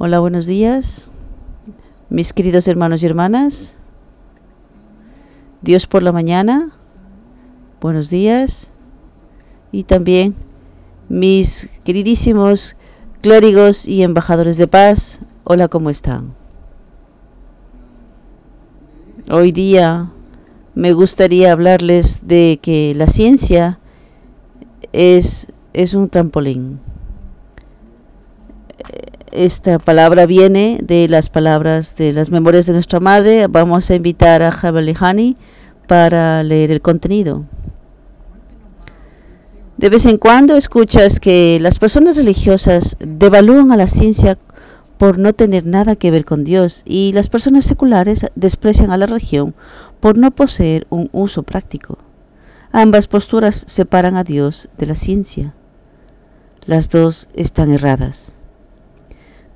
Hola, buenos días, mis queridos hermanos y hermanas. Dios por la mañana, buenos días. Y también mis queridísimos clérigos y embajadores de paz, hola, ¿cómo están? Hoy día me gustaría hablarles de que la ciencia es, es un trampolín esta palabra viene de las palabras de las memorias de nuestra madre. Vamos a invitar a Jabal Hani para leer el contenido. De vez en cuando escuchas que las personas religiosas devalúan a la ciencia por no tener nada que ver con Dios y las personas seculares desprecian a la religión por no poseer un uso práctico. Ambas posturas separan a Dios de la ciencia. Las dos están erradas.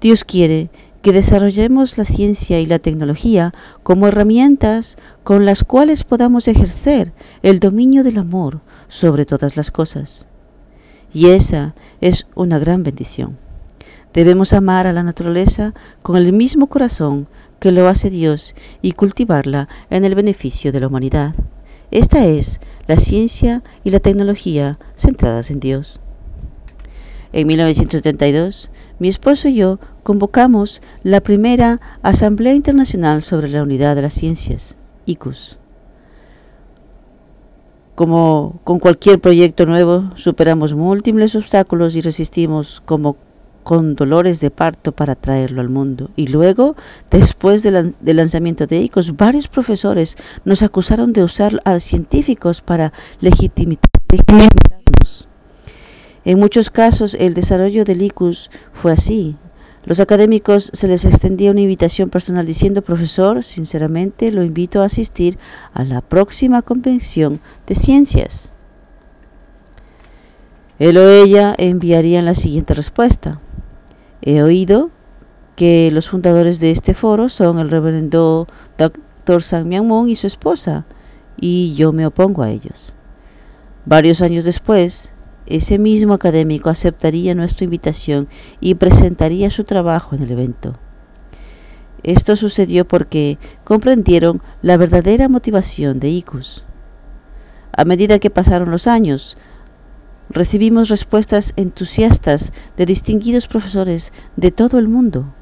Dios quiere que desarrollemos la ciencia y la tecnología como herramientas con las cuales podamos ejercer el dominio del amor sobre todas las cosas. Y esa es una gran bendición. Debemos amar a la naturaleza con el mismo corazón que lo hace Dios y cultivarla en el beneficio de la humanidad. Esta es la ciencia y la tecnología centradas en Dios. En 1972, mi esposo y yo convocamos la primera Asamblea Internacional sobre la Unidad de las Ciencias, ICUS. Como con cualquier proyecto nuevo, superamos múltiples obstáculos y resistimos como con dolores de parto para traerlo al mundo. Y luego, después del, lanzamiento de ICUS, varios profesores nos acusaron de usar a científicos para legitimarnos. En muchos casos, el desarrollo del ICUS fue así. Los académicos se les extendía una invitación personal diciendo, profesor, sinceramente lo invito a asistir a la próxima convención de ciencias. Él o ella enviarían la siguiente respuesta. He oído que los fundadores de este foro son el reverendo Dr. San y su esposa, y yo me opongo a ellos. Varios años después, ese mismo académico aceptaría nuestra invitación y presentaría su trabajo en el evento. Esto sucedió porque comprendieron la verdadera motivación de ICUS. A medida que pasaron los años, recibimos respuestas entusiastas de distinguidos profesores de todo el mundo.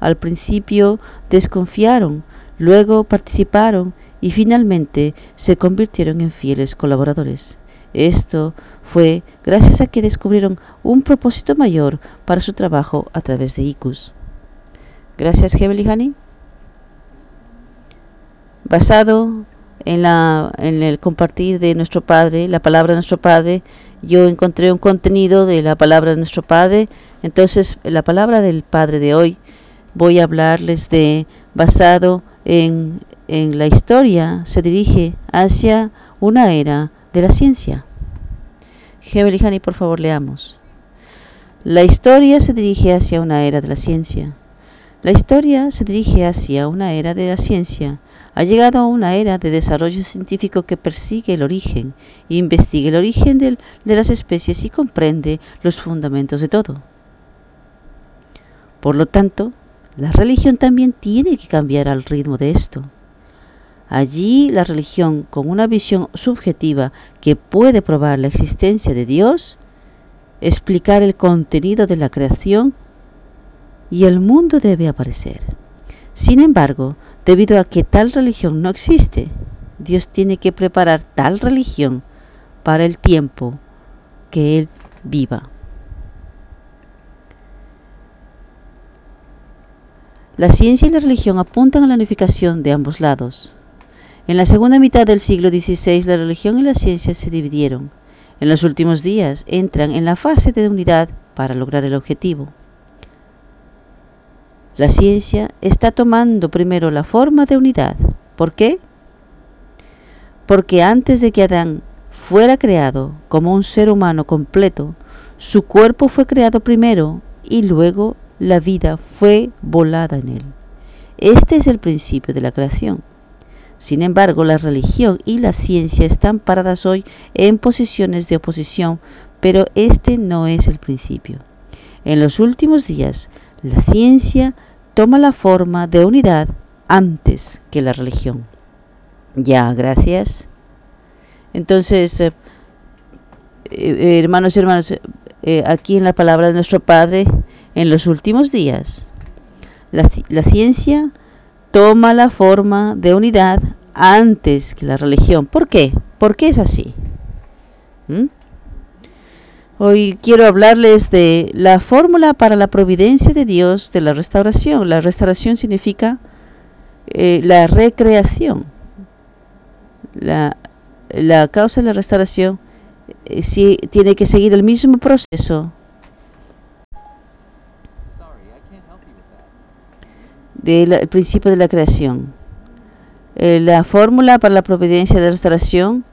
Al principio desconfiaron, luego participaron y finalmente se convirtieron en fieles colaboradores. Esto fue gracias a que descubrieron un propósito mayor para su trabajo a través de ICUS. Gracias, Hebel Hani. Basado en, la, en el compartir de nuestro Padre, la palabra de nuestro Padre, yo encontré un contenido de la palabra de nuestro Padre. Entonces, la palabra del Padre de hoy, voy a hablarles de, basado en, en la historia, se dirige hacia una era de la ciencia. Hani, por favor, leamos. La historia se dirige hacia una era de la ciencia. La historia se dirige hacia una era de la ciencia. Ha llegado a una era de desarrollo científico que persigue el origen, investiga el origen de las especies y comprende los fundamentos de todo. Por lo tanto, la religión también tiene que cambiar al ritmo de esto. Allí la religión, con una visión subjetiva que puede probar la existencia de Dios, explicar el contenido de la creación y el mundo debe aparecer. Sin embargo, debido a que tal religión no existe, Dios tiene que preparar tal religión para el tiempo que Él viva. La ciencia y la religión apuntan a la unificación de ambos lados. En la segunda mitad del siglo XVI la religión y la ciencia se dividieron. En los últimos días entran en la fase de unidad para lograr el objetivo. La ciencia está tomando primero la forma de unidad. ¿Por qué? Porque antes de que Adán fuera creado como un ser humano completo, su cuerpo fue creado primero y luego la vida fue volada en él. Este es el principio de la creación. Sin embargo, la religión y la ciencia están paradas hoy en posiciones de oposición, pero este no es el principio. En los últimos días, La ciencia toma la forma de unidad antes que la religión. Ya, gracias. Entonces, eh, eh, hermanos y hermanos, eh, aquí en la palabra de nuestro Padre, en los últimos días, la ciencia toma la forma de unidad antes que la religión. ¿Por qué? ¿Por qué es así? ¿Mm? Hoy quiero hablarles de la fórmula para la providencia de Dios de la restauración. La restauración significa eh, la recreación. La, la, causa de la restauración eh, si, tiene que seguir el mismo proceso del principio de la creación. Eh, la fórmula para la providencia de restauración,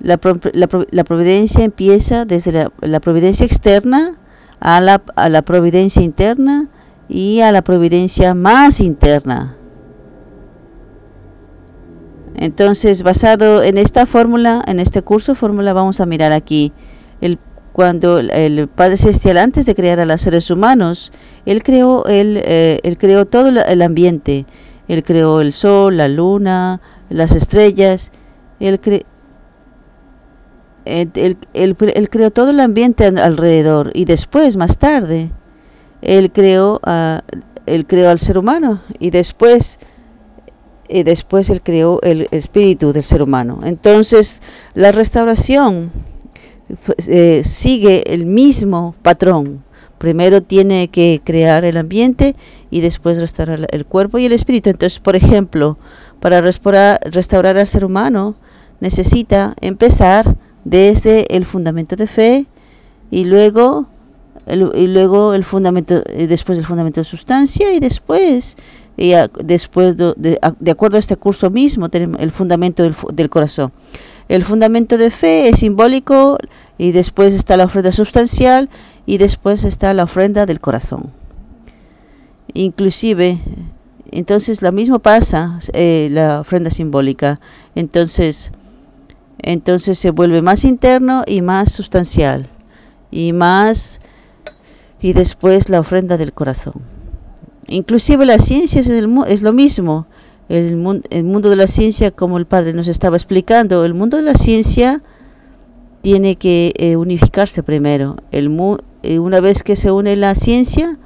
la, la, providencia empieza desde la, providencia externa a a la providencia interna y a la providencia más interna. Entonces, basado en esta fórmula, en este curso fórmula, vamos a mirar aquí el cuando el Padre Celestial antes de crear a los seres humanos, él creó él, eh, él creó todo el ambiente, él creó el sol, la luna, las estrellas, él, él, creó todo el ambiente alrededor. Y después, más tarde, él creó, creó al ser humano. Y después y después él creó el espíritu del ser humano. Entonces, la restauración eh, sigue el mismo patrón. Primero tiene que crear el ambiente y después restaurar el cuerpo y el espíritu. Entonces, por ejemplo, para restaurar, restaurar al ser humano, necesita empezar desde el fundamento de fe y luego el, y luego el fundamento eh, después el fundamento de sustancia y después y después de, acuerdo a este curso mismo tenemos el fundamento del, del corazón el fundamento de fe es simbólico y después está la ofrenda sustancial y después está la ofrenda del corazón. Inclusive, entonces lo mismo pasa, eh, la ofrenda simbólica. Entonces, entonces se vuelve más interno y más sustancial y más y después la ofrenda del corazón. Inclusive la ciencia es, es lo mismo el, el mundo de la ciencia, como el padre nos estaba explicando, el mundo de la ciencia tiene que eh, unificarse primero. El eh, una vez que se une la ciencia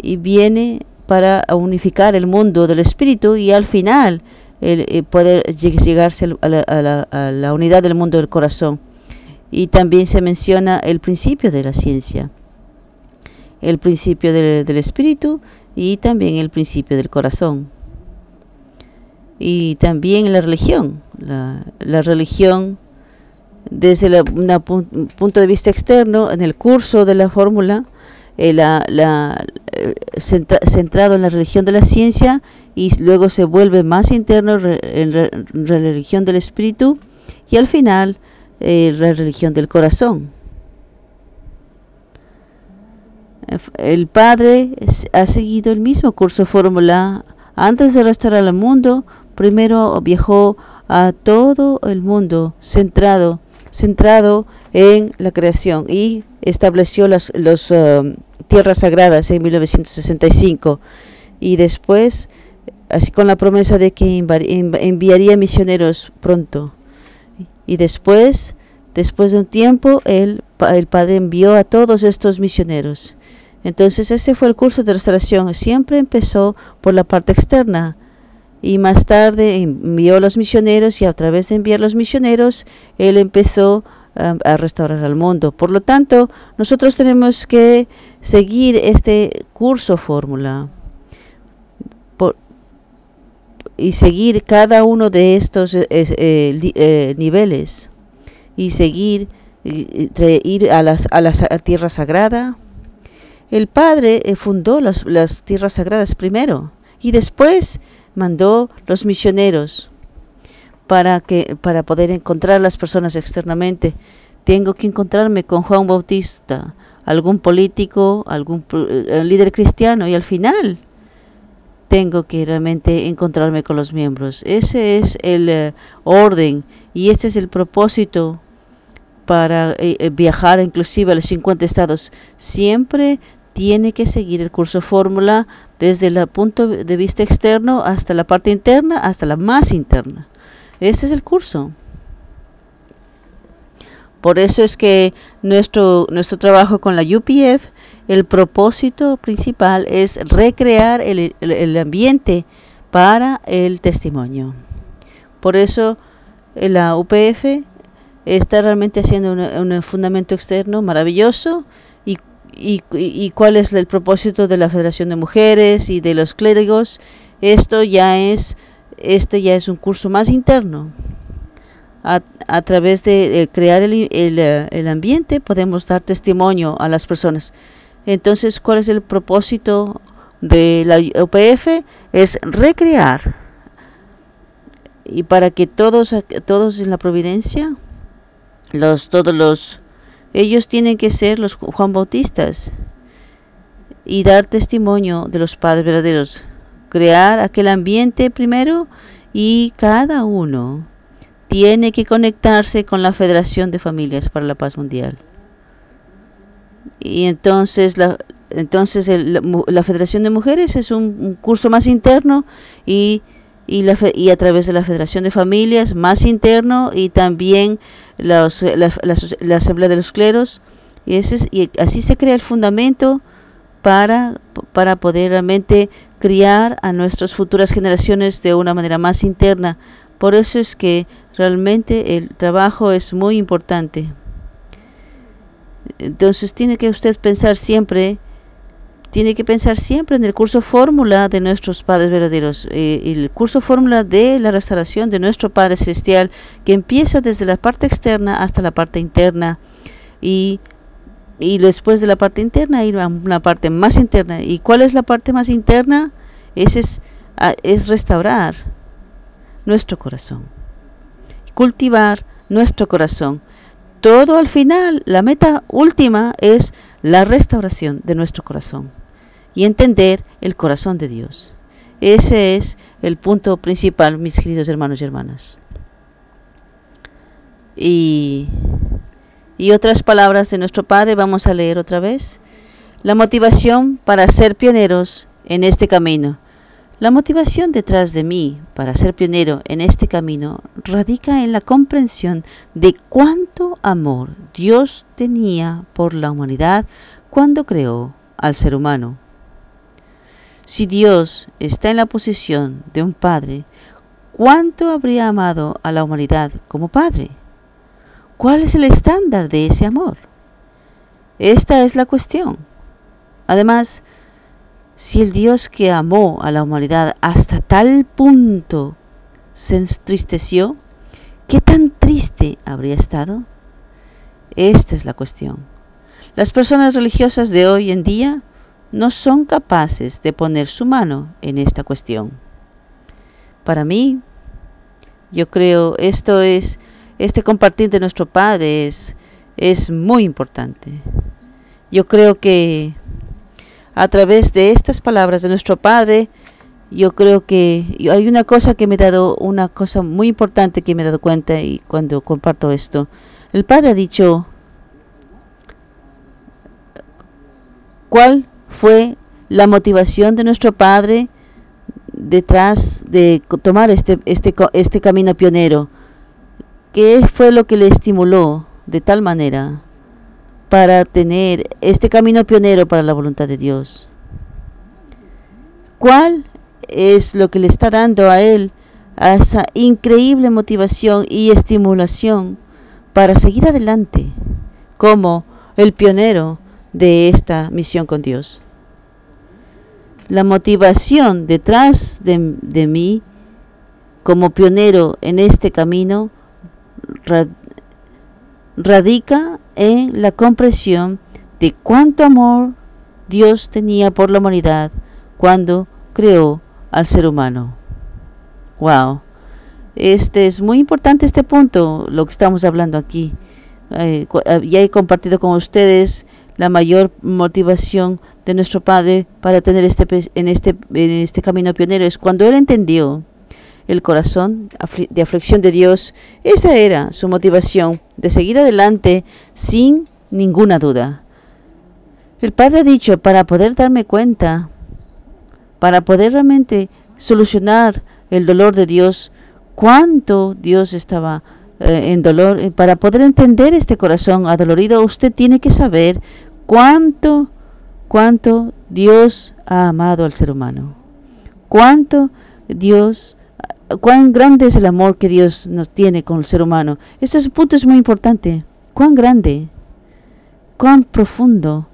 y viene para unificar el mundo del espíritu y al final el, eh, poder llegarse a la, unidad del mundo del corazón. Y también se menciona el principio de la ciencia, el principio del espíritu y también el principio del corazón y también la religión. La, religión, desde un punto de vista externo, en el curso de la fórmula, eh, eh, centrado en la religión de la ciencia y luego se vuelve más interno en la religión del espíritu y al final eh, la religión del corazón. El Padre ha seguido el mismo curso fórmula antes de restaurar el mundo primero viajó a todo el mundo centrado, centrado en la creación y estableció las um, tierras sagradas en 1965 y después así con la promesa de que enviaría misioneros pronto. Y después después de un tiempo el, el padre envió a todos estos misioneros. Entonces este fue el curso de restauración. Siempre empezó por la parte externa y más tarde envió a los misioneros y a través de enviar los misioneros, él empezó um, a restaurar al mundo. Por lo tanto, nosotros tenemos que seguir este curso fórmula y seguir cada uno de estos eh, eh, eh, niveles y seguir ir a las a la tierra sagrada. El Padre fundó las, las tierras sagradas primero y después mandó los misioneros para que para poder encontrar las personas externamente. Tengo que encontrarme con Juan Bautista, algún político, algún eh, líder cristiano y al final tengo que realmente encontrarme con los miembros. Ese es el eh, orden y este es el propósito para eh, viajar inclusive a los 50 estados. Siempre tiene que seguir el curso fórmula desde el punto de vista externo hasta la parte interna, hasta la más interna. Este es el curso. Por eso es que nuestro, nuestro trabajo con la UPF, el propósito principal es recrear el, el, ambiente para el testimonio. Por eso eh, la UPF está realmente haciendo un fundamento externo maravilloso y, y, cuál es el propósito de la Federación de Mujeres y de los clérigos. Esto ya es, esto ya es un curso más interno a, través de, crear el, eh, el, ambiente podemos dar testimonio a las personas. Entonces, ¿cuál es el propósito de la UPF? Es recrear y para que todos todos en la providencia los todos los ellos tienen que ser los Juan Bautistas y dar testimonio de los padres verdaderos crear aquel ambiente primero y cada uno tiene que conectarse con la Federación de Familias para la Paz Mundial. Y entonces la, entonces la, Federación de Mujeres es un, curso más interno y, y, la, y, a través de la Federación de Familias más interno y también los, la, la, Asamblea de los Cleros. Y, ese y así se crea el fundamento para, para poder realmente criar a nuestras futuras generaciones de una manera más interna. Por eso es que Realmente el trabajo es muy importante. Entonces tiene que usted pensar siempre, tiene que pensar siempre en el curso fórmula de nuestros padres verdaderos, eh, el curso fórmula de la restauración de nuestro Padre Celestial, que empieza desde la parte externa hasta la parte interna y, y después de la parte interna a una parte más interna. ¿Y cuál es la parte más interna? Ese es, ah, es restaurar nuestro corazón cultivar nuestro corazón. Todo al final, la meta última es la restauración de nuestro corazón y entender el corazón de Dios. Ese es el punto principal, mis queridos hermanos y hermanas. Y, y otras palabras de nuestro Padre vamos a leer otra vez. La motivación para ser pioneros en este camino. La motivación detrás de mí para ser pionero en este camino radica en la comprensión de cuánto amor Dios tenía por la humanidad cuando creó al ser humano. Si Dios está en la posición de un padre, ¿cuánto habría amado a la humanidad como padre? ¿Cuál es el estándar de ese amor? Esta es la cuestión. Además, si el Dios que amó a la humanidad hasta tal punto se entristeció, ¿qué tan triste habría estado? Esta es la cuestión. Las personas religiosas de hoy en día no son capaces de poner su mano en esta cuestión. Para mí, yo creo esto es este compartir de nuestro Padre es, es muy importante. Yo creo que a través de estas palabras de nuestro Padre, yo creo que hay una cosa que me ha dado, una cosa muy importante que me he dado cuenta y cuando comparto esto. El Padre ha dicho, ¿cuál fue la motivación de nuestro Padre detrás de tomar este, este, este camino pionero? ¿Qué fue lo que le estimuló de tal manera? para tener este camino pionero para la voluntad de Dios? ¿Cuál es lo que le está dando a él a esa increíble motivación y estimulación para seguir adelante como el pionero de esta misión con Dios? La motivación detrás de, mí como pionero en este camino radica en la comprensión de cuánto amor Dios tenía por la humanidad cuando creó al ser humano. Wow. Este es muy importante este punto, lo que estamos hablando aquí. Eh, eh, ya he compartido con ustedes la mayor motivación de nuestro Padre para tener este en este en este camino pionero es cuando él entendió el corazón de aflicción de Dios, esa era su motivación de seguir adelante sin ninguna duda. El Padre ha dicho, para poder darme cuenta, para poder realmente solucionar el dolor de Dios, cuánto Dios estaba eh, en dolor, eh, para poder entender este corazón adolorido, usted tiene que saber cuánto, cuánto Dios ha amado al ser humano. Cuánto Dios, cuán grande es el amor que Dios nos tiene con el ser humano. Este punto es muy importante. Cuán grande, cuán profundo,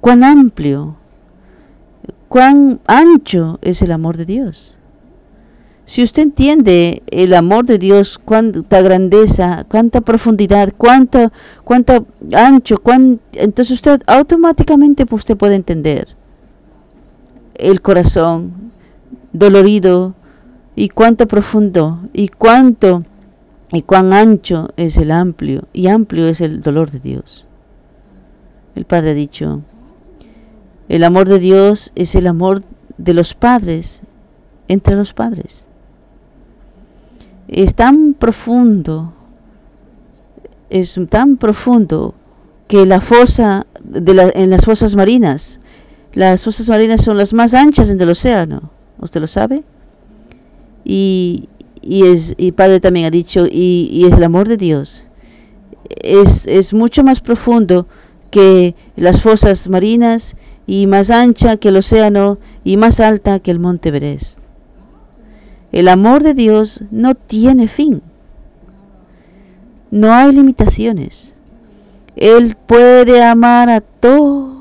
cuán amplio, cuán ancho es el amor de Dios. Si usted entiende el amor de Dios, cuánta grandeza, cuánta profundidad, cuánto, cuánto ancho, entonces usted automáticamente pues, usted puede entender el corazón dolorido y cuánto profundo y cuánto y cuán ancho es el amplio y amplio es el dolor de Dios. El Padre ha dicho, el amor de Dios es el amor de los padres entre los padres es tan profundo, es tan profundo que la fosa en las fosas marinas, las fosas marinas son las más anchas en el océano, ¿usted lo sabe? Y, y, es, y Padre también ha dicho, y, y es el amor de Dios, es, es mucho más profundo que las fosas marinas y más ancha que el océano y más alta que el monte Everest. El amor de Dios no tiene fin. No hay limitaciones. Él puede amar a todos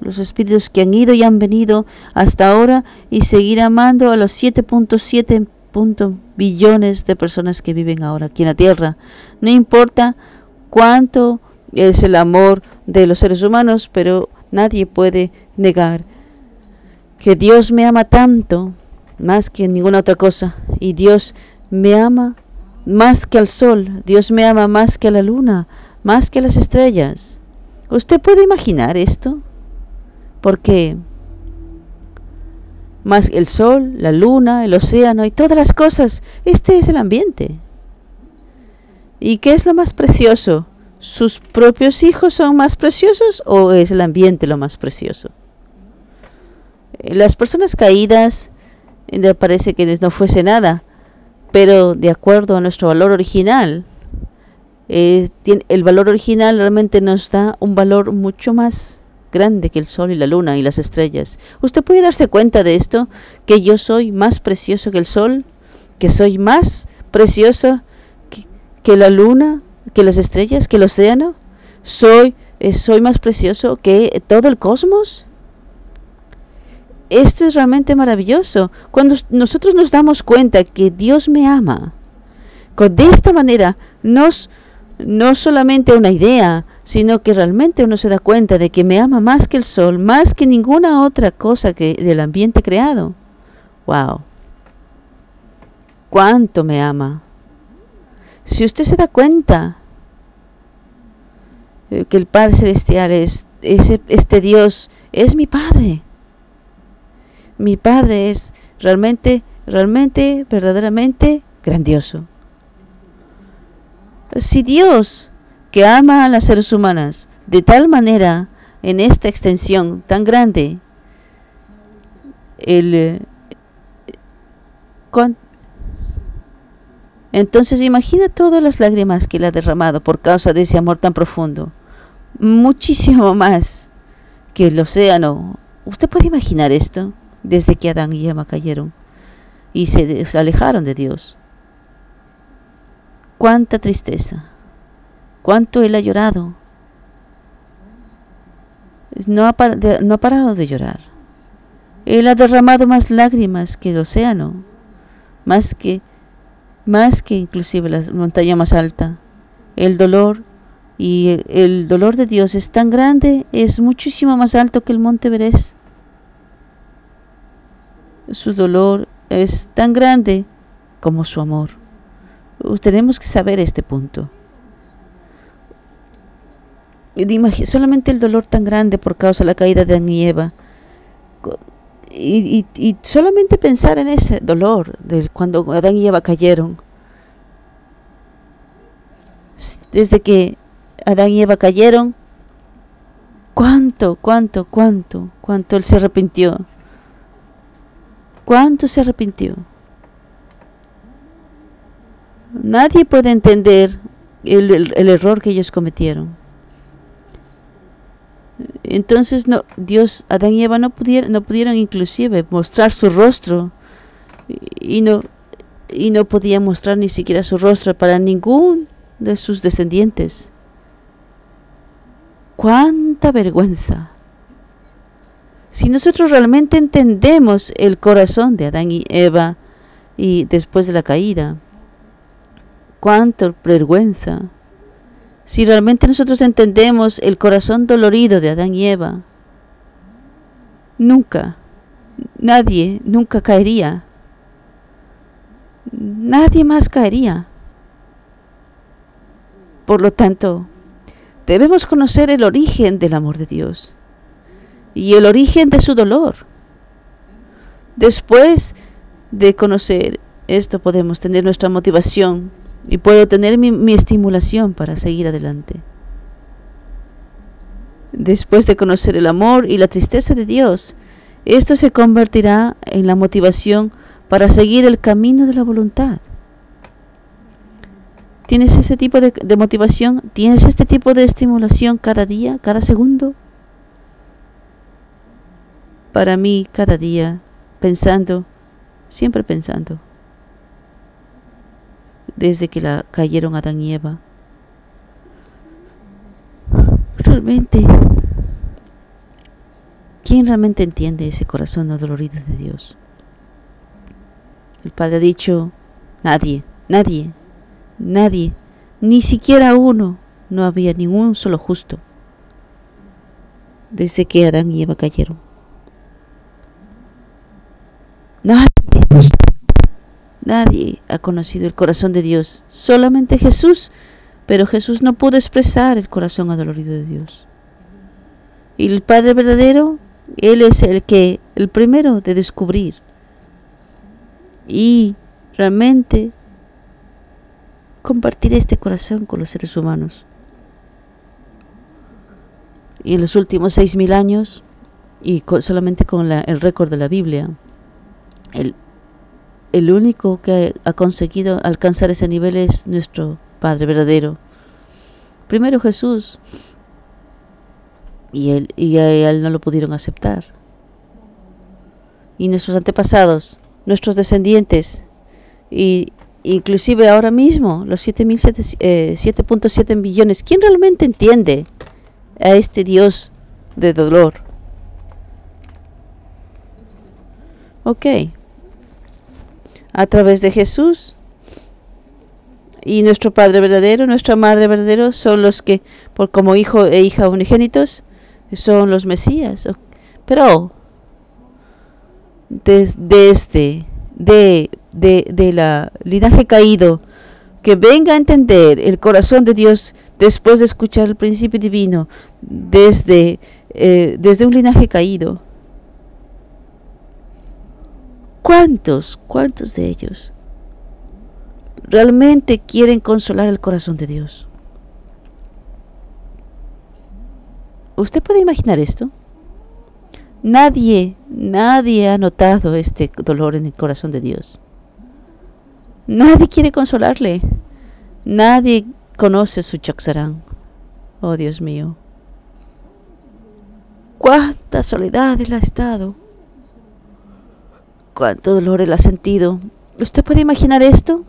los espíritus que han ido y han venido hasta ahora y seguir amando a los 7.7 billones de personas que viven ahora aquí en la tierra. No importa cuánto es el amor de los seres humanos, pero nadie puede negar que Dios me ama tanto más que ninguna otra cosa. Y Dios me ama más que al sol, Dios me ama más que a la luna, más que a las estrellas. ¿Usted puede imaginar esto? Porque más el sol, la luna, el océano y todas las cosas, este es el ambiente. ¿Y qué es lo más precioso? ¿Sus propios hijos son más preciosos o es el ambiente lo más precioso? Las personas caídas parece que no fuese nada, pero de acuerdo a nuestro valor original, eh, el valor original realmente nos da un valor mucho más grande que el sol y la luna y las estrellas. ¿Usted puede darse cuenta de esto? Que yo soy más precioso que el sol, que soy más precioso que, la luna, que las estrellas, que el océano. Soy, eh, soy más precioso que todo el cosmos. Esto es realmente maravilloso. Cuando nosotros nos damos cuenta que Dios me ama, de esta manera, nos, no solamente una idea, sino que realmente uno se da cuenta de que me ama más que el sol, más que ninguna otra cosa que del ambiente creado. Wow. Cuánto me ama. Si usted se da cuenta que el Padre Celestial es ese, este Dios, es mi Padre mi Padre es realmente, realmente, verdaderamente grandioso. Si Dios, que ama a las seres humanas de tal manera, en esta extensión tan grande, eh, entonces imagina todas las lágrimas que él ha derramado por causa de ese amor tan profundo. Muchísimo más que el océano. ¿Usted puede imaginar esto? Desde que Adán y Eva cayeron y se alejaron de Dios. Cuánta tristeza, cuánto Él ha llorado. No ha, no ha parado de llorar. Él ha derramado más lágrimas que el océano, más que, más que inclusive la montaña más alta. El dolor y el, dolor de Dios es tan grande, es muchísimo más alto que el monte Everest su dolor es tan grande como su amor. Tenemos que saber este punto. Solamente el dolor tan grande por causa de la caída de Adán y Eva. Y, y, solamente pensar en ese dolor de cuando Adán y Eva cayeron. Desde que Adán y Eva cayeron, cuánto, cuánto, cuánto, cuánto él se arrepintió. ¿Cuánto se arrepintió? Nadie puede entender el, error que ellos cometieron. Entonces no, Dios, Adán y Eva no pudieron, no pudieron inclusive mostrar su rostro y no, y no podían mostrar ni siquiera su rostro para ningún de sus descendientes. ¡Cuánta vergüenza! Si nosotros realmente entendemos el corazón de Adán y Eva y después de la caída, cuánta vergüenza. Si realmente nosotros entendemos el corazón dolorido de Adán y Eva, nunca, nadie, nunca caería. Nadie más caería. Por lo tanto, debemos conocer el origen del amor de Dios y el origen de su dolor. Después de conocer esto podemos tener nuestra motivación y puedo tener mi, estimulación para seguir adelante. Después de conocer el amor y la tristeza de Dios, esto se convertirá en la motivación para seguir el camino de la voluntad. ¿Tienes ese tipo de, de motivación? ¿Tienes este tipo de estimulación cada día, cada segundo? Para mí cada día, pensando, siempre pensando, desde que la cayeron Adán y Eva. Realmente, ¿quién realmente entiende ese corazón adolorido de Dios? El Padre ha dicho, nadie, nadie, nadie, ni siquiera uno, no había ningún solo justo desde que Adán y Eva cayeron. Nadie, ha conocido el corazón de Dios, solamente Jesús, pero Jesús no pudo expresar el corazón adolorido de Dios. Y el Padre verdadero, Él es el que, el primero de descubrir y realmente compartir este corazón con los seres humanos. Y en los últimos seis mil años, y solamente con el récord de la Biblia, el, el único que ha conseguido alcanzar ese nivel es nuestro Padre verdadero. Primero Jesús. Y él, y a él no lo pudieron aceptar. Y nuestros antepasados, nuestros descendientes, y inclusive ahora mismo, los 7.7.7 eh, billones, ¿quién realmente entiende a este Dios de dolor? Ok a través de Jesús. Y nuestro Padre verdadero, nuestra Madre verdadero son los que, por como hijo e hija unigénitos, son los Mesías. Pero desde de, de, de la linaje caído, que venga a entender el corazón de Dios después de escuchar el principio divino, desde, eh, desde un linaje caído, ¿Cuántos, cuántos de ellos realmente quieren consolar el corazón de Dios? ¿Usted puede imaginar esto? Nadie, nadie ha notado este dolor en el corazón de Dios. Nadie quiere consolarle. Nadie conoce su chaxarán. Oh Dios mío. Cuánta soledad él ha estado cuánto dolor él ha sentido. ¿Usted puede imaginar esto?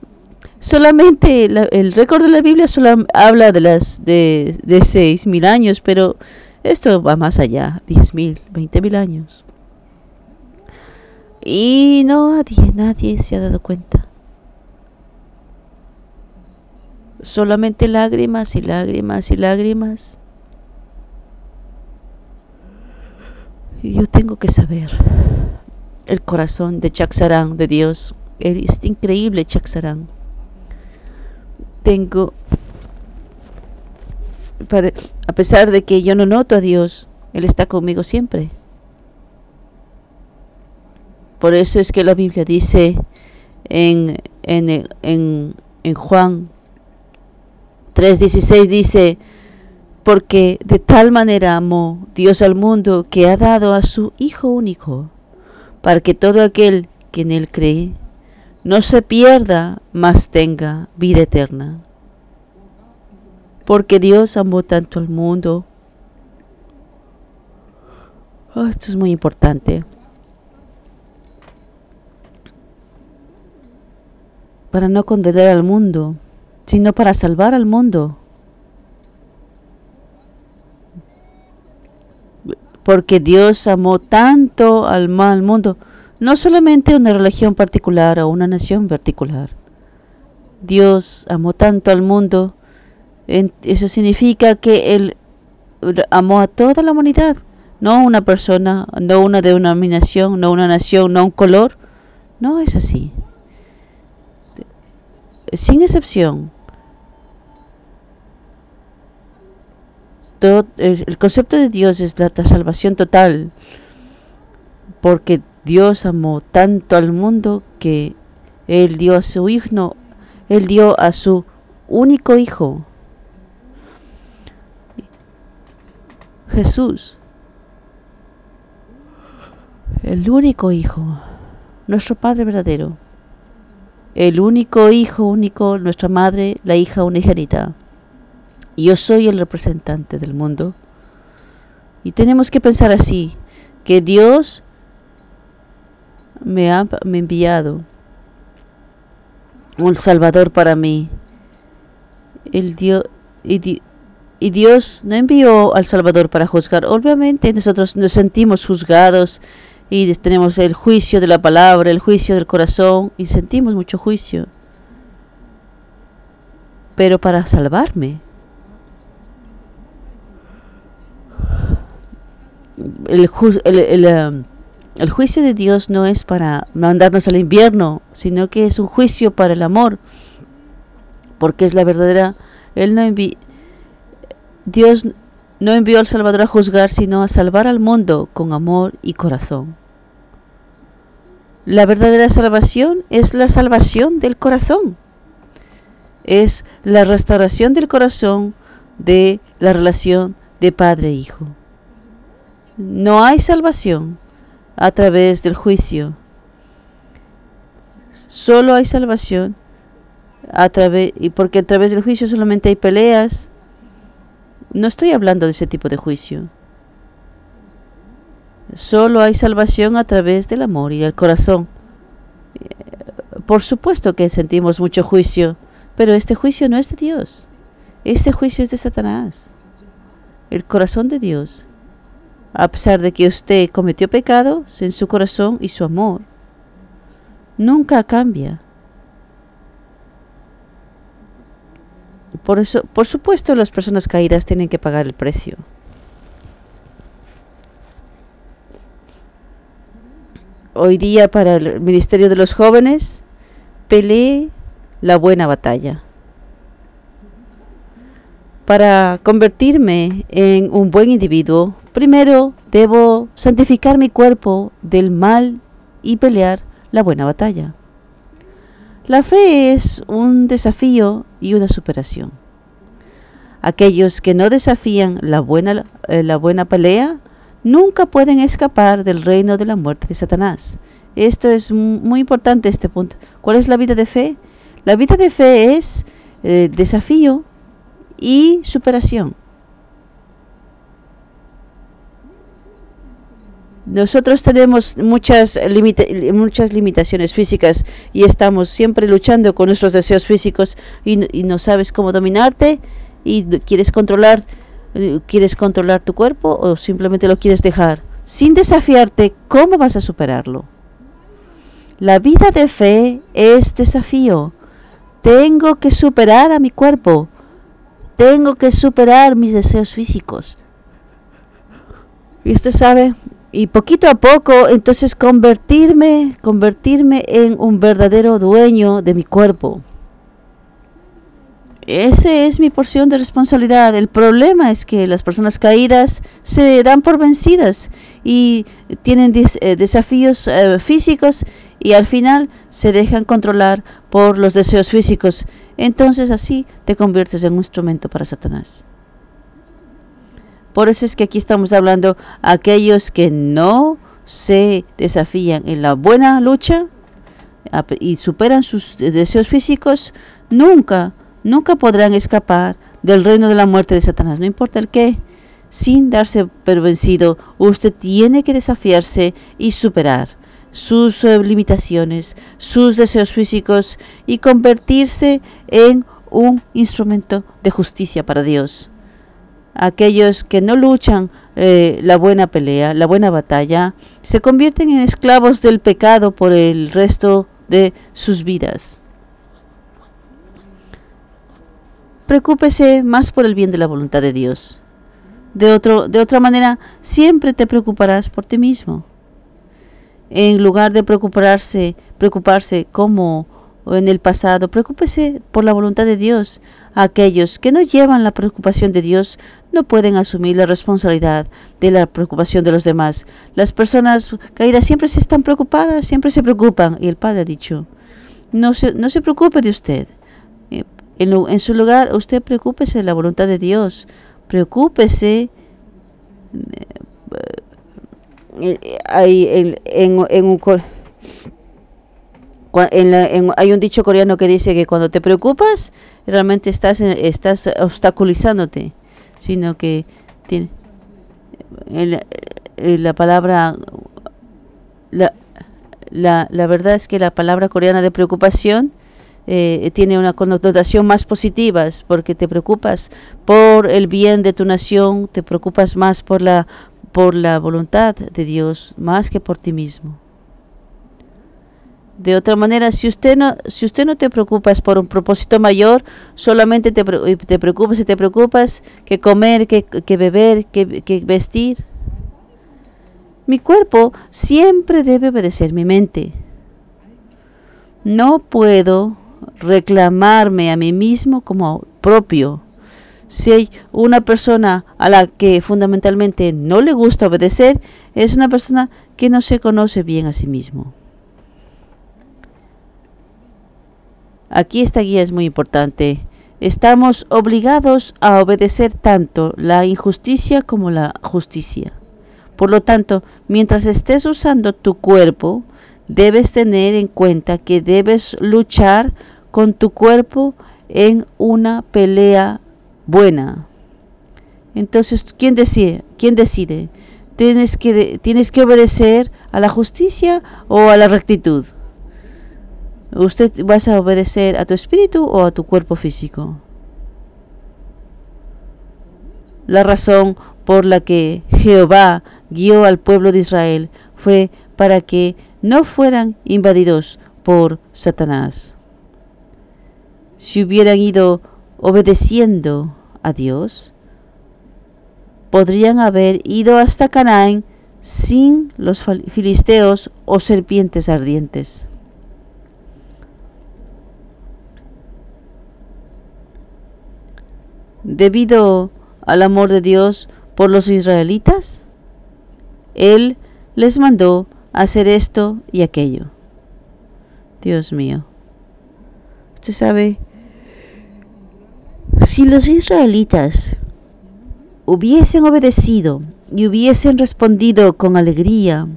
Solamente el récord de la Biblia solo habla de las de, de seis mil años, pero esto va más allá, diez mil, veinte mil años. Y no, nadie, nadie se ha dado cuenta. Solamente lágrimas y lágrimas y lágrimas. Y yo tengo que saber el corazón de Chaksarán, de Dios. Es increíble Chaksarán. Tengo, a pesar de que yo no noto a Dios, Él está conmigo siempre. Por eso es que la Biblia dice en, en, en, en Juan 3:16 dice, porque de tal manera amó Dios al mundo que ha dado a su Hijo único, para que todo aquel que en él cree no se pierda, mas tenga vida eterna. Porque Dios amó tanto al mundo. Oh, esto es muy importante. Para no condenar al mundo, sino para salvar al mundo. Porque Dios amó tanto al mal mundo no solamente una religión particular o una nación particular. Dios amó tanto al mundo, eso significa que Él amó a toda la humanidad, no una persona, no una denominación, no una nación, no un color. No es así. Sin excepción. El concepto de Dios es la salvación total, porque Dios amó tanto al mundo que Él dio a su hijo, Él dio a su único hijo. Jesús, el único hijo, nuestro Padre verdadero, el único hijo único, nuestra madre, la hija unigénita. Yo soy el representante del mundo. Y tenemos que pensar así, que Dios me ha enviado un Salvador para mí. El Dios, y, y, Dios no envió al Salvador para juzgar. Obviamente nosotros nos sentimos juzgados y tenemos el juicio de la palabra, el juicio del corazón y sentimos mucho juicio. Pero para salvarme. El, el, el, um, el juicio de Dios no es para mandarnos al invierno, sino que es un juicio para el amor, porque es la verdadera. Él no Dios no envió al Salvador a juzgar, sino a salvar al mundo con amor y corazón. La verdadera salvación es la salvación del corazón. Es la restauración del corazón de la relación de padre e hijo. No hay salvación a través del juicio. Solo hay salvación a través y porque a través del juicio solamente hay peleas. No estoy hablando de ese tipo de juicio. Solo hay salvación a través del amor y el corazón. Por supuesto que sentimos mucho juicio, pero este juicio no es de Dios. Este juicio es de Satanás. El corazón de Dios a pesar de que usted cometió pecados en su corazón y su amor, nunca cambia. Por eso, por supuesto, las personas caídas tienen que pagar el precio. Hoy día para el Ministerio de los Jóvenes, pelee la buena batalla. Para convertirme en un buen individuo, primero debo santificar mi cuerpo del mal y pelear la buena batalla. La fe es un desafío y una superación. Aquellos que no desafían la buena, eh, la buena pelea nunca pueden escapar del reino de la muerte de Satanás. Esto es muy importante este punto. ¿Cuál es la vida de fe? La vida de fe es eh, desafío y superación. Nosotros tenemos muchas, muchas limitaciones físicas y estamos siempre luchando con nuestros deseos físicos y, no sabes cómo dominarte y quieres controlar, eh, quieres controlar tu cuerpo o simplemente lo quieres dejar. Sin desafiarte, ¿cómo vas a superarlo? La vida de fe es desafío. Tengo que superar a mi cuerpo. Tengo que superar mis deseos físicos. Y usted sabe, y poquito a poco, entonces convertirme, convertirme en un verdadero dueño de mi cuerpo. Esa es mi porción de responsabilidad. El problema es que las personas caídas se dan por vencidas y tienen eh, desafíos eh, físicos y al final se dejan controlar por los deseos físicos entonces así te conviertes en un instrumento para Satanás. Por eso es que aquí estamos hablando aquellos que no se desafían en la buena lucha y superan sus deseos físicos, nunca, nunca podrán escapar del reino de la muerte de Satanás, no importa el qué. Sin darse por vencido, usted tiene que desafiarse y superar sus eh, limitaciones, sus deseos físicos y convertirse en un instrumento de justicia para Dios. Aquellos que no luchan eh, la buena pelea, la buena batalla, se convierten en esclavos del pecado por el resto de sus vidas. Preocúpese más por el bien de la voluntad de Dios. De, otro, de otra manera, siempre te preocuparás por ti mismo. En lugar de preocuparse, preocuparse como en el pasado, preocúpese por la voluntad de Dios. Aquellos que no llevan la preocupación de Dios no pueden asumir la responsabilidad de la preocupación de los demás. Las personas caídas siempre se están preocupadas, siempre se preocupan. Y el Padre ha dicho, no se, no se preocupe de usted. Eh, en, en su lugar, usted preocúpese de la voluntad de Dios. Preocúpese eh, en, en, en un hay un dicho coreano que dice que cuando te preocupas, realmente estás, estás obstaculizándote, sino que tiene la palabra, la, la, la, verdad es que la palabra coreana de preocupación eh, tiene una connotación más positiva, porque te preocupas por el bien de tu nación, te preocupas más por la, por la voluntad de Dios, más que por ti mismo. De otra manera, si usted no, si usted no te preocupas por un propósito mayor, solamente te, te preocupas y te preocupas que comer, que, que beber, que, que vestir. Mi cuerpo siempre debe obedecer mi mente. No puedo reclamarme a mí mismo como propio. Si hay una persona a la que fundamentalmente no le gusta obedecer, es una persona que no se conoce bien a sí mismo. Aquí esta guía es muy importante. Estamos obligados a obedecer tanto la injusticia como la justicia. Por lo tanto, mientras estés usando tu cuerpo, debes tener en cuenta que debes luchar con tu cuerpo en una pelea buena. Entonces, ¿quién decide? ¿Quién decide? ¿Tienes que, ¿Tienes que obedecer a la justicia o a la rectitud? ¿Usted vas a obedecer a tu espíritu o a tu cuerpo físico? La razón por la que Jehová guió al pueblo de Israel fue para que no fueran invadidos por Satanás. Si hubieran ido obedeciendo a Dios, podrían haber ido hasta Canaán sin los filisteos o serpientes ardientes. debido al amor de Dios por los israelitas, Él les mandó hacer esto y aquello. Dios mío. Usted sabe, si los israelitas hubiesen obedecido y hubiesen respondido con alegría,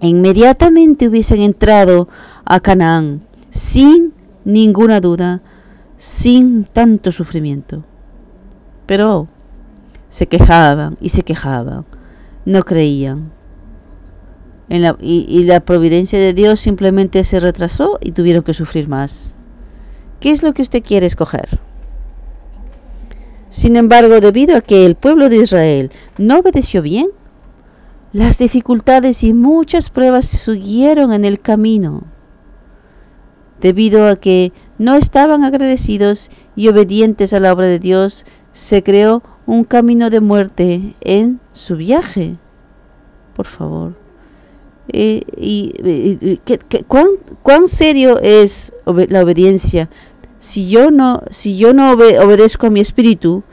inmediatamente hubiesen entrado a Canaán sin ninguna duda, sin tanto sufrimiento. Pero se quejaban y se quejaban, no creían. Y, y la providencia de Dios simplemente se retrasó y tuvieron que sufrir más. ¿Qué es lo que usted quiere escoger? Sin embargo, debido a que el pueblo de Israel no obedeció bien, las dificultades y muchas pruebas siguieron en el camino. Debido a que no estaban agradecidos y obedientes a la obra de Dios, se creó un camino de muerte en su viaje. Por favor. Eh, y, ¿cuán, ¿cuán, serio es la obediencia? Si yo no, si yo no obedezco a mi espíritu,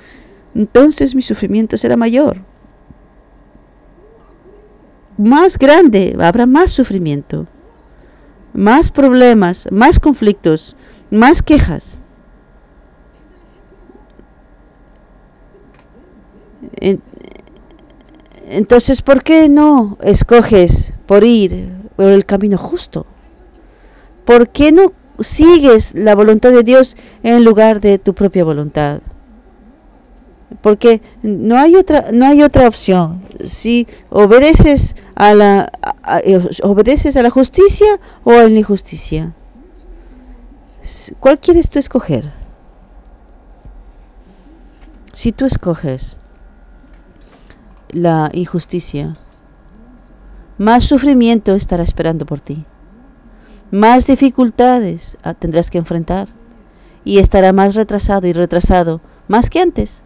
entonces mi sufrimiento será mayor. Más grande, habrá más sufrimiento, más problemas, más conflictos, más quejas. Entonces, ¿por qué no escoges por ir por el camino justo? ¿Por qué no sigues la voluntad de Dios en lugar de tu propia voluntad? Porque no hay otra no hay otra opción. Si obedeces a la obedeces a la justicia o a la injusticia. ¿Cuál quieres tú escoger? Si tú escoges la injusticia, más sufrimiento estará esperando por ti. Más dificultades ah, tendrás que enfrentar. Y estará más retrasado y retrasado, más que antes.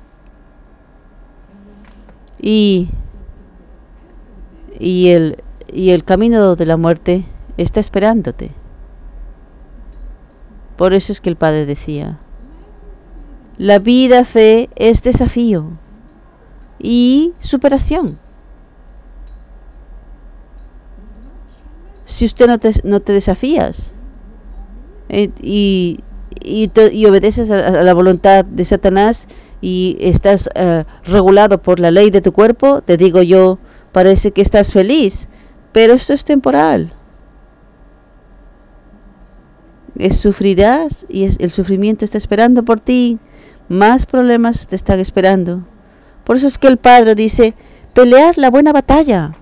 Y, y, el, y el camino de la muerte está esperándote. Por eso es que el Padre decía, la vida fe es desafío y superación. Si usted no te, no te desafías eh, y, y, y, obedeces a, la voluntad de Satanás y estás uh, regulado por la ley de tu cuerpo, te digo yo, parece que estás feliz, pero esto es temporal. Es sufrirás y el sufrimiento está esperando por ti más problemas te están esperando. Por eso es que el Padre dice, pelear la buena batalla.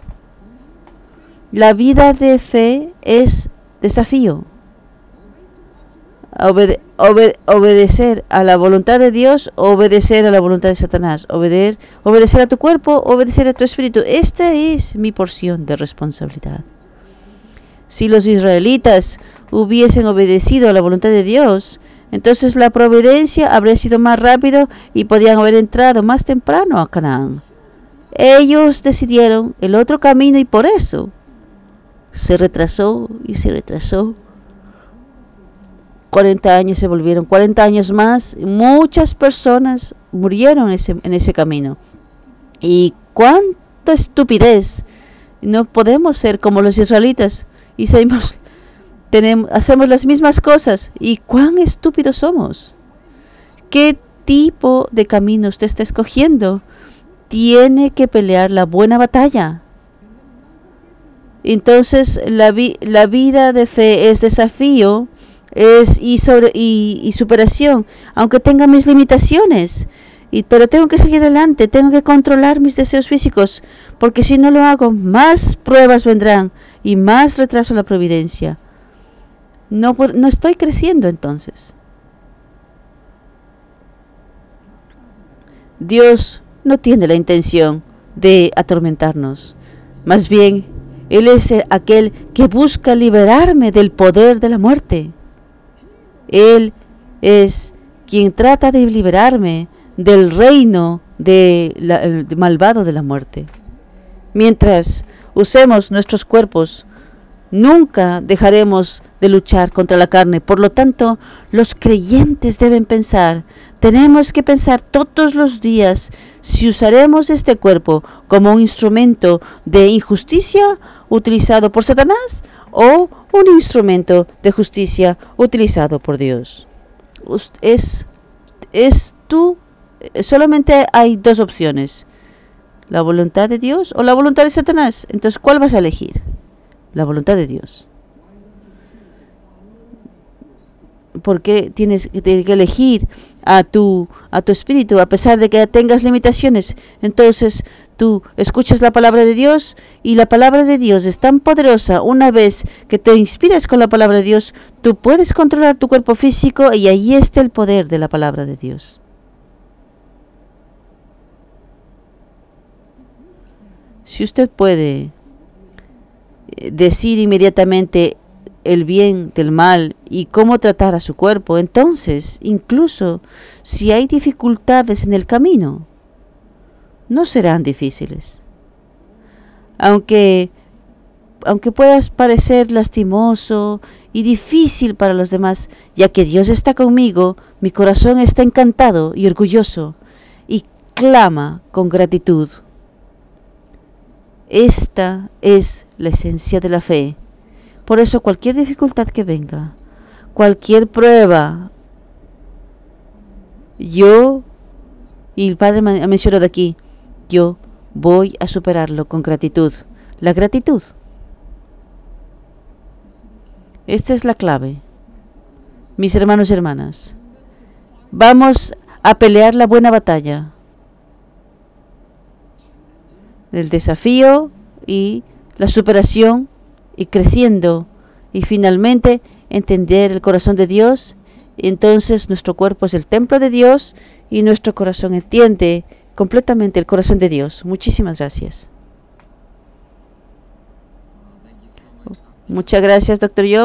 La vida de fe es desafío. Obede obede obedecer a la voluntad de Dios, obedecer a la voluntad de Satanás, obedecer, obedecer a tu cuerpo, obedecer a tu espíritu. Esta es mi porción de responsabilidad. Si los israelitas hubiesen obedecido a la voluntad de Dios, entonces la providencia habría sido más rápido y podían haber entrado más temprano a Canaán. Ellos decidieron el otro camino y por eso se retrasó y se retrasó. 40 años se volvieron, 40 años más, muchas personas murieron en ese, camino. Y cuánta estupidez. No podemos ser como los israelitas y seguimos tenemos, hacemos las mismas cosas y cuán estúpidos somos. ¿Qué tipo de camino usted está escogiendo? Tiene que pelear la buena batalla. Entonces la, vi, la vida de fe es desafío es y, sobre, y, superación, aunque tenga mis limitaciones. Y, pero tengo que seguir adelante, tengo que controlar mis deseos físicos, porque si no lo hago, más pruebas vendrán y más retraso la providencia. No, no estoy creciendo entonces. Dios no tiene la intención de atormentarnos. Más bien, Él es aquel que busca liberarme del poder de la muerte. Él es quien trata de liberarme del reino de malvado de la muerte. Mientras usemos nuestros cuerpos Nunca dejaremos de luchar contra la carne. Por lo tanto, los creyentes deben pensar, tenemos que pensar todos los días si usaremos este cuerpo como un instrumento de injusticia utilizado por Satanás o un instrumento de justicia utilizado por Dios. Es, es tú, solamente hay dos opciones, la voluntad de Dios o la voluntad de Satanás. Entonces, ¿cuál vas a elegir? la voluntad de Dios. Porque tienes que elegir a tu, a tu espíritu, a pesar de que tengas limitaciones. Entonces tú escuchas la palabra de Dios y la palabra de Dios es tan poderosa. Una vez que te inspiras con la palabra de Dios, tú puedes controlar tu cuerpo físico y ahí está el poder de la palabra de Dios. Si usted puede decir inmediatamente el bien del mal y cómo tratar a su cuerpo, entonces, incluso si hay dificultades en el camino, no serán difíciles. Aunque aunque puedas parecer lastimoso y difícil para los demás, ya que Dios está conmigo, mi corazón está encantado y orgulloso y clama con gratitud. Esta es la esencia de la fe. Por eso cualquier dificultad que venga, cualquier prueba, yo, y el Padre ha mencionado aquí, yo voy a superarlo con gratitud. La gratitud. Esta es la clave. Mis hermanos y hermanas, vamos a pelear la buena batalla del desafío y la superación y creciendo y finalmente entender el corazón de Dios. Entonces nuestro cuerpo es el templo de Dios y nuestro corazón entiende completamente el corazón de Dios. Muchísimas gracias. Muchas gracias, doctor Yo.